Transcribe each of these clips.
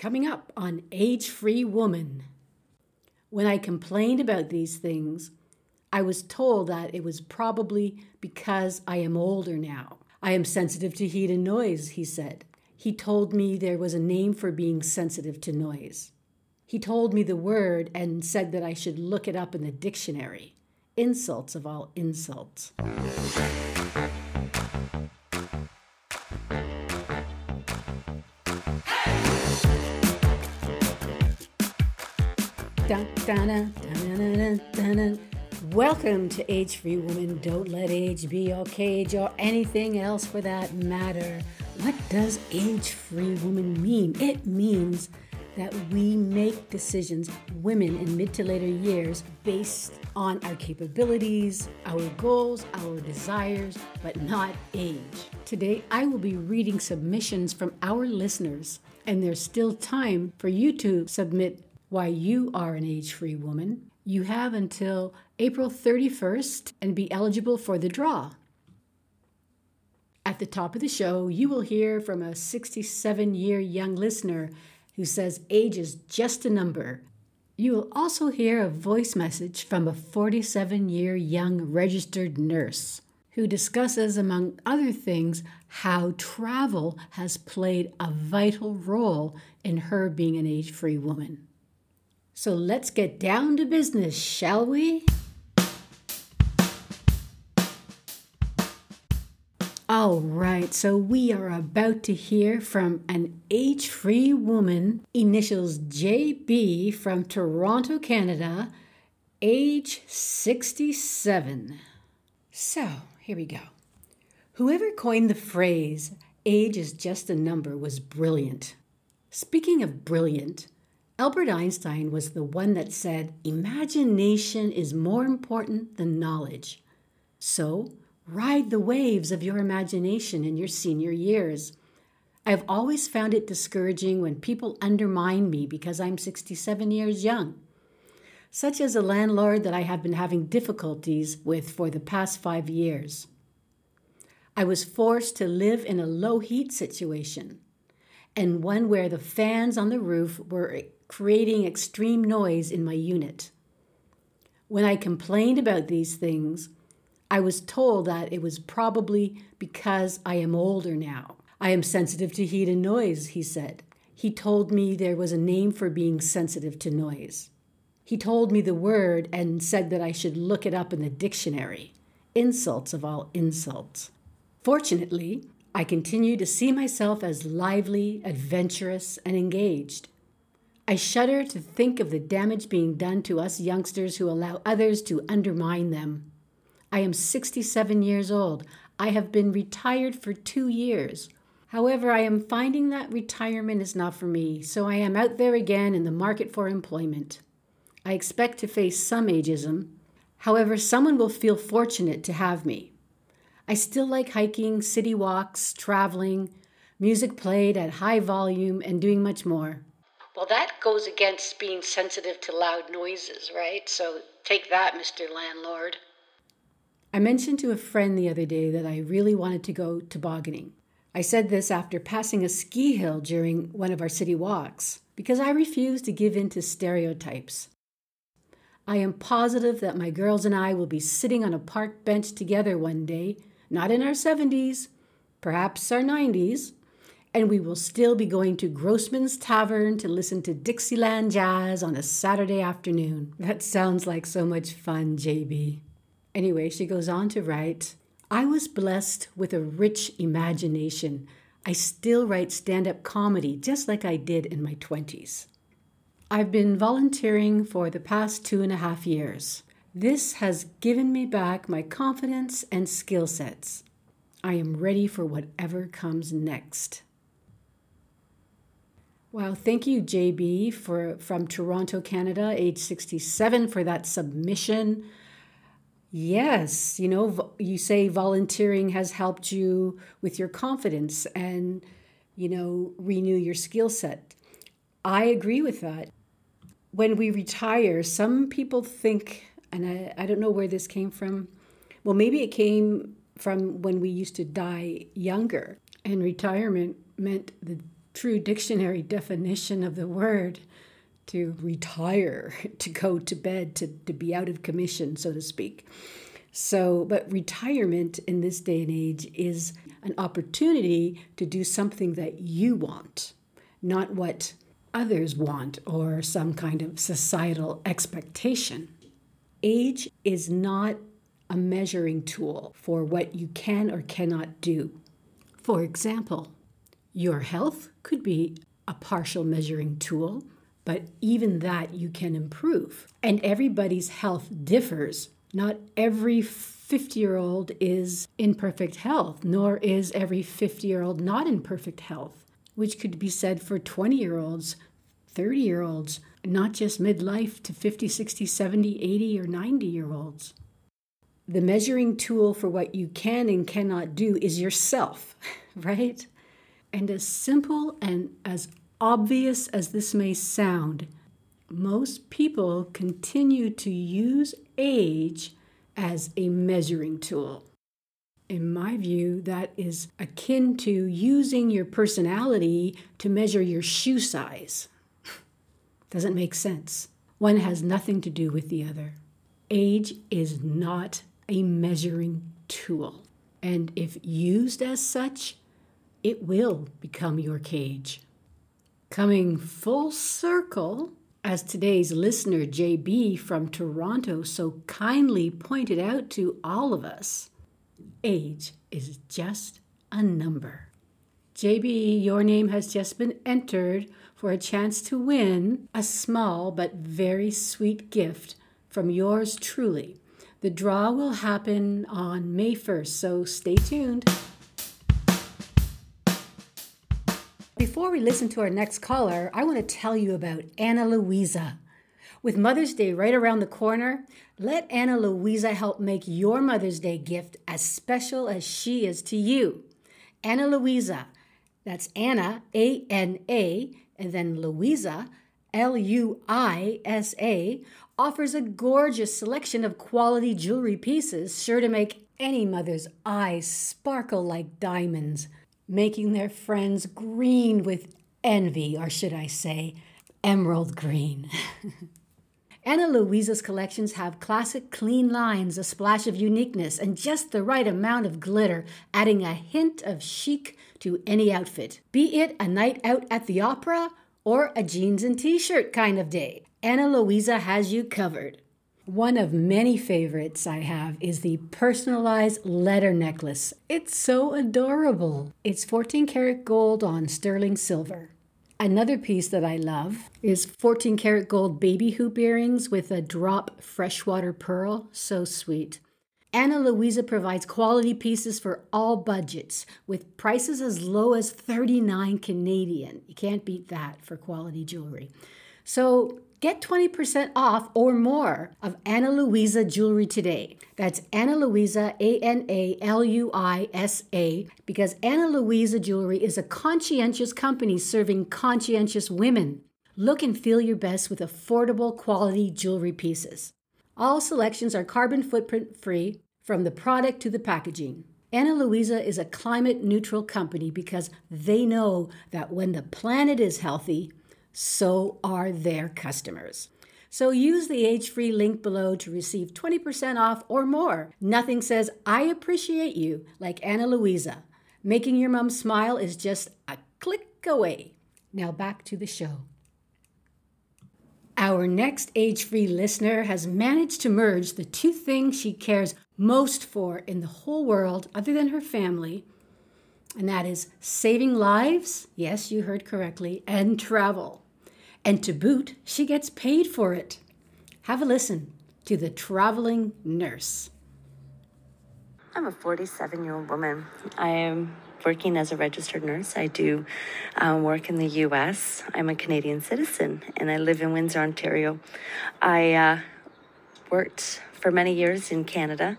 Coming up on Age Free Woman. When I complained about these things, I was told that it was probably because I am older now. I am sensitive to heat and noise, he said. He told me there was a name for being sensitive to noise. He told me the word and said that I should look it up in the dictionary. Insults of all insults. Welcome to Age Free Woman. Don't let age be your cage or anything else for that matter. What does age free woman mean? It means that we make decisions, women in mid to later years, based on our capabilities, our goals, our desires, but not age. Today, I will be reading submissions from our listeners, and there's still time for you to submit why you are an age free woman, you have until April 31st and be eligible for the draw. At the top of the show, you will hear from a 67 year young listener who says age is just a number. You will also hear a voice message from a 47 year young registered nurse who discusses, among other things, how travel has played a vital role in her being an age free woman. So let's get down to business, shall we? All right, so we are about to hear from an age free woman, initials JB from Toronto, Canada, age 67. So here we go. Whoever coined the phrase, age is just a number, was brilliant. Speaking of brilliant, Albert Einstein was the one that said, Imagination is more important than knowledge. So, ride the waves of your imagination in your senior years. I've always found it discouraging when people undermine me because I'm 67 years young, such as a landlord that I have been having difficulties with for the past five years. I was forced to live in a low heat situation and one where the fans on the roof were creating extreme noise in my unit. When I complained about these things, I was told that it was probably because I am older now. I am sensitive to heat and noise, he said. He told me there was a name for being sensitive to noise. He told me the word and said that I should look it up in the dictionary. Insults of all insults. Fortunately, I continue to see myself as lively, adventurous, and engaged. I shudder to think of the damage being done to us youngsters who allow others to undermine them. I am 67 years old. I have been retired for two years. However, I am finding that retirement is not for me, so I am out there again in the market for employment. I expect to face some ageism. However, someone will feel fortunate to have me. I still like hiking, city walks, traveling, music played at high volume, and doing much more. Well, that goes against being sensitive to loud noises, right? So take that, Mr. Landlord. I mentioned to a friend the other day that I really wanted to go tobogganing. I said this after passing a ski hill during one of our city walks because I refuse to give in to stereotypes. I am positive that my girls and I will be sitting on a park bench together one day, not in our 70s, perhaps our 90s, and we will still be going to Grossman's Tavern to listen to Dixieland jazz on a Saturday afternoon. That sounds like so much fun, JB. Anyway, she goes on to write I was blessed with a rich imagination. I still write stand up comedy just like I did in my 20s. I've been volunteering for the past two and a half years. This has given me back my confidence and skill sets. I am ready for whatever comes next. Wow, thank you, JB, for from Toronto, Canada, age 67, for that submission. Yes, you know, you say volunteering has helped you with your confidence and, you know, renew your skill set. I agree with that. When we retire, some people think, and I, I don't know where this came from. Well, maybe it came from when we used to die younger, and retirement meant the true dictionary definition of the word to retire, to go to bed, to, to be out of commission, so to speak. So, but retirement in this day and age is an opportunity to do something that you want, not what others want or some kind of societal expectation. Age is not a measuring tool for what you can or cannot do. For example, your health could be a partial measuring tool, but even that you can improve. And everybody's health differs. Not every 50 year old is in perfect health, nor is every 50 year old not in perfect health, which could be said for 20 year olds, 30 year olds, not just midlife to 50, 60, 70, 80, or 90 year olds. The measuring tool for what you can and cannot do is yourself, right? And as simple and as obvious as this may sound, most people continue to use age as a measuring tool. In my view, that is akin to using your personality to measure your shoe size. Doesn't make sense. One has nothing to do with the other. Age is not a measuring tool. And if used as such, it will become your cage. Coming full circle, as today's listener JB from Toronto so kindly pointed out to all of us, age is just a number. JB, your name has just been entered for a chance to win a small but very sweet gift from yours truly. The draw will happen on May 1st, so stay tuned. Before we listen to our next caller, I want to tell you about Ana Luisa. With Mother's Day right around the corner, let Ana Luisa help make your Mother's Day gift as special as she is to you. Ana Luisa, that's Ana, A N A, and then Luisa, L U I S A, offers a gorgeous selection of quality jewelry pieces sure to make any mother's eyes sparkle like diamonds making their friends green with envy, or should I say, emerald green. Ana Luisa's collections have classic clean lines, a splash of uniqueness, and just the right amount of glitter, adding a hint of chic to any outfit. Be it a night out at the opera or a jeans and t shirt kind of day, Ana Luisa has you covered. One of many favorites I have is the personalized letter necklace. It's so adorable. It's 14 karat gold on sterling silver. Another piece that I love is 14 karat gold baby hoop earrings with a drop freshwater pearl. So sweet. Ana Luisa provides quality pieces for all budgets with prices as low as 39 Canadian. You can't beat that for quality jewelry. So Get 20% off or more of Ana Luisa jewelry today. That's Ana Luisa, A N A L U I S A, because Ana Luisa Jewelry is a conscientious company serving conscientious women. Look and feel your best with affordable quality jewelry pieces. All selections are carbon footprint free from the product to the packaging. Ana Luisa is a climate neutral company because they know that when the planet is healthy, so are their customers. So use the age free link below to receive 20% off or more. Nothing says, I appreciate you like Ana Luisa. Making your mom smile is just a click away. Now back to the show. Our next age free listener has managed to merge the two things she cares most for in the whole world, other than her family, and that is saving lives, yes, you heard correctly, and travel. And to boot, she gets paid for it. Have a listen to the traveling nurse. I'm a 47 year old woman. I am working as a registered nurse. I do um, work in the US. I'm a Canadian citizen and I live in Windsor, Ontario. I uh, worked for many years in Canada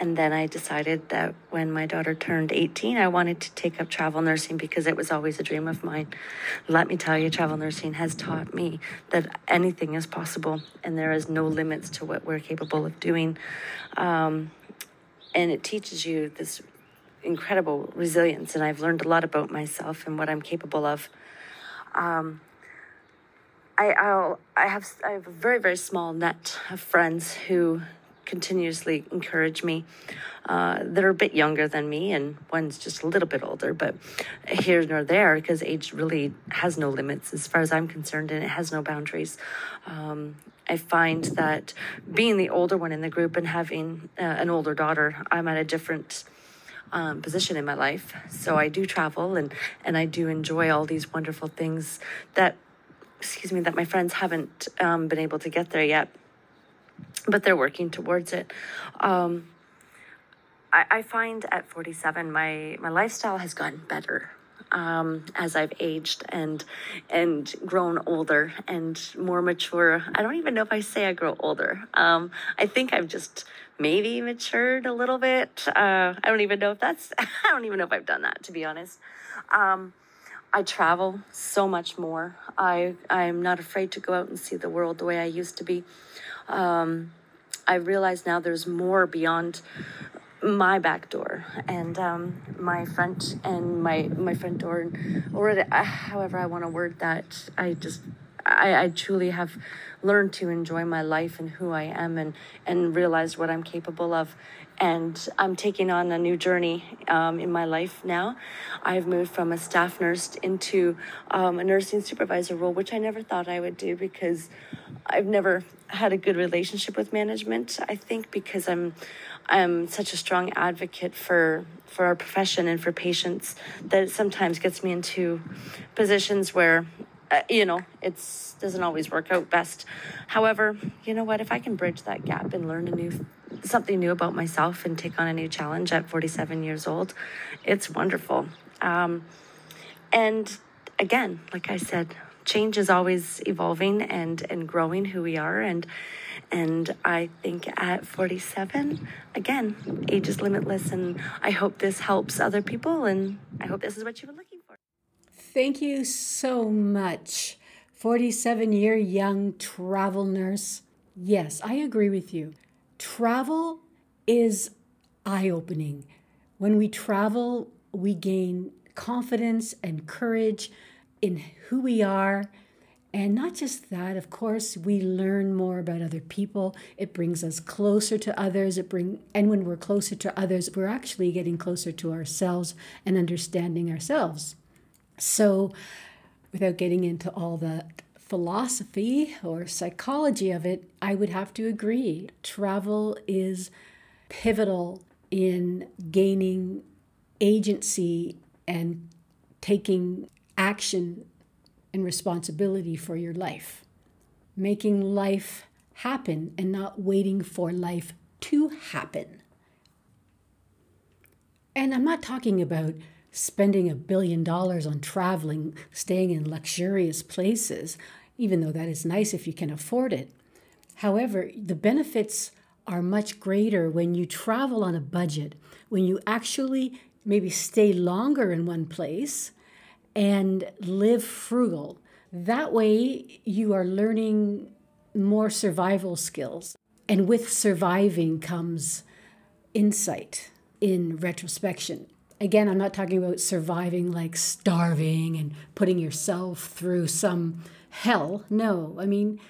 and then I decided that when my daughter turned 18, I wanted to take up travel nursing because it was always a dream of mine. Let me tell you, travel nursing has taught me that anything is possible and there is no limits to what we're capable of doing. Um, and it teaches you this incredible resilience, and I've learned a lot about myself and what I'm capable of. Um, I I'll, I have I have a very very small net of friends who continuously encourage me. Uh, that are a bit younger than me, and one's just a little bit older, but here nor there, because age really has no limits as far as I'm concerned, and it has no boundaries. Um, I find that being the older one in the group and having uh, an older daughter, I'm at a different um, position in my life. So I do travel and and I do enjoy all these wonderful things that, excuse me, that my friends haven't um, been able to get there yet, but they're working towards it. Um, I, I find at 47 my my lifestyle has gotten better um, as I've aged and and grown older and more mature. I don't even know if I say I grow older. Um, I think I've just maybe matured a little bit. Uh, I don't even know if that's. I don't even know if I've done that to be honest. Um, I travel so much more. I I'm not afraid to go out and see the world the way I used to be. Um, I realize now there's more beyond my back door and um, my front and my my front door or uh, however I want to word that. I just I, I truly have learned to enjoy my life and who I am and and realized what I'm capable of and I'm taking on a new journey um, in my life now. I've moved from a staff nurse into um, a nursing supervisor role, which I never thought I would do because I've never had a good relationship with management. I think because I'm I'm such a strong advocate for for our profession and for patients that it sometimes gets me into positions where uh, you know it's doesn't always work out best however you know what if i can bridge that gap and learn a new something new about myself and take on a new challenge at 47 years old it's wonderful um, and again like i said change is always evolving and and growing who we are and and I think at 47, again, age is limitless. And I hope this helps other people. And I hope this is what you were looking for. Thank you so much. 47 year young travel nurse. Yes, I agree with you. Travel is eye opening. When we travel, we gain confidence and courage in who we are and not just that, of course, we learn more about other people. It brings us closer to others. It bring and when we're closer to others, we're actually getting closer to ourselves and understanding ourselves. So, without getting into all the philosophy or psychology of it, I would have to agree. Travel is pivotal in gaining agency and taking action and responsibility for your life, making life happen and not waiting for life to happen. And I'm not talking about spending a billion dollars on traveling, staying in luxurious places, even though that is nice if you can afford it. However, the benefits are much greater when you travel on a budget, when you actually maybe stay longer in one place and live frugal. That way, you are learning more survival skills. And with surviving comes insight in retrospection. Again, I'm not talking about surviving like starving and putting yourself through some hell. No, I mean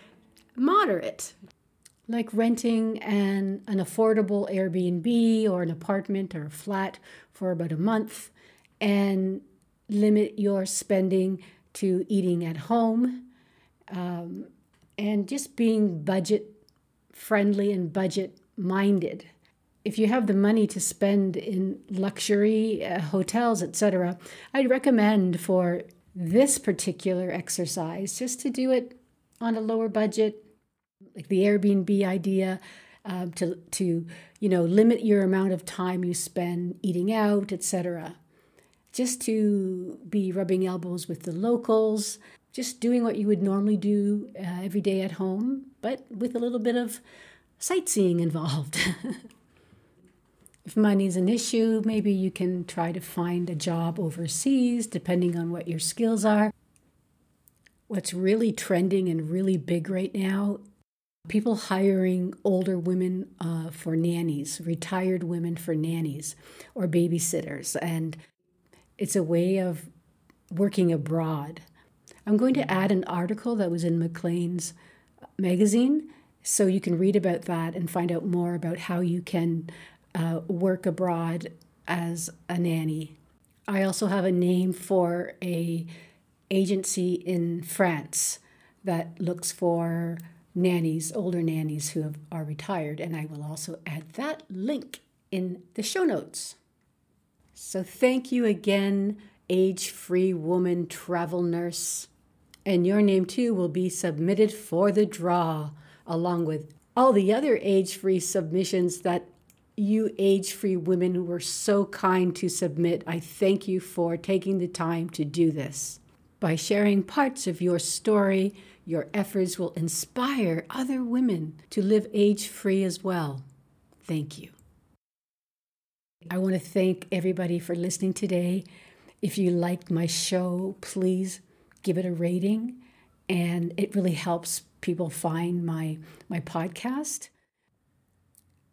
moderate, like renting an, an affordable Airbnb or an apartment or a flat for about a month and limit your spending to eating at home um, and just being budget friendly and budget minded. If you have the money to spend in luxury uh, hotels, etc., I'd recommend for this particular exercise just to do it on a lower budget, like the Airbnb idea, uh, to to you know limit your amount of time you spend eating out, etc just to be rubbing elbows with the locals, just doing what you would normally do uh, every day at home, but with a little bit of sightseeing involved. If money is an issue, maybe you can try to find a job overseas, depending on what your skills are. What's really trending and really big right now people hiring older women uh, for nannies, retired women for nannies or babysitters. And it's a way of working abroad. I'm going to add an article that was in Maclean's magazine so you can read about that and find out more about how you can uh, work abroad as a nanny. I also have a name for a agency in France that looks for nannies, older nannies who have, are retired, and I will also add that link in the show notes. So thank you again, age free woman travel nurse. And your name too will be submitted for the draw, along with all the other age free submissions that you age free women who were so kind to submit. I thank you for taking the time to do this. By sharing parts of your story, your efforts will inspire other women to live age free as well. Thank you. I want to thank everybody for listening today. If you liked my show, please give it a rating, and it really helps people find my, my podcast.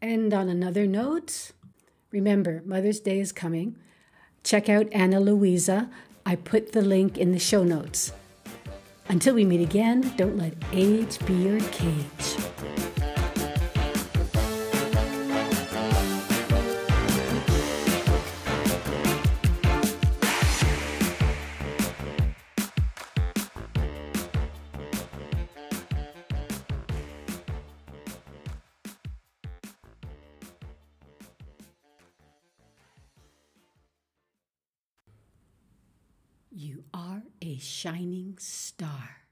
And on another note, remember, Mother's Day is coming. Check out Ana Luisa I put the link in the show notes. Until we meet again, don't let age be your cage. You are a shining star.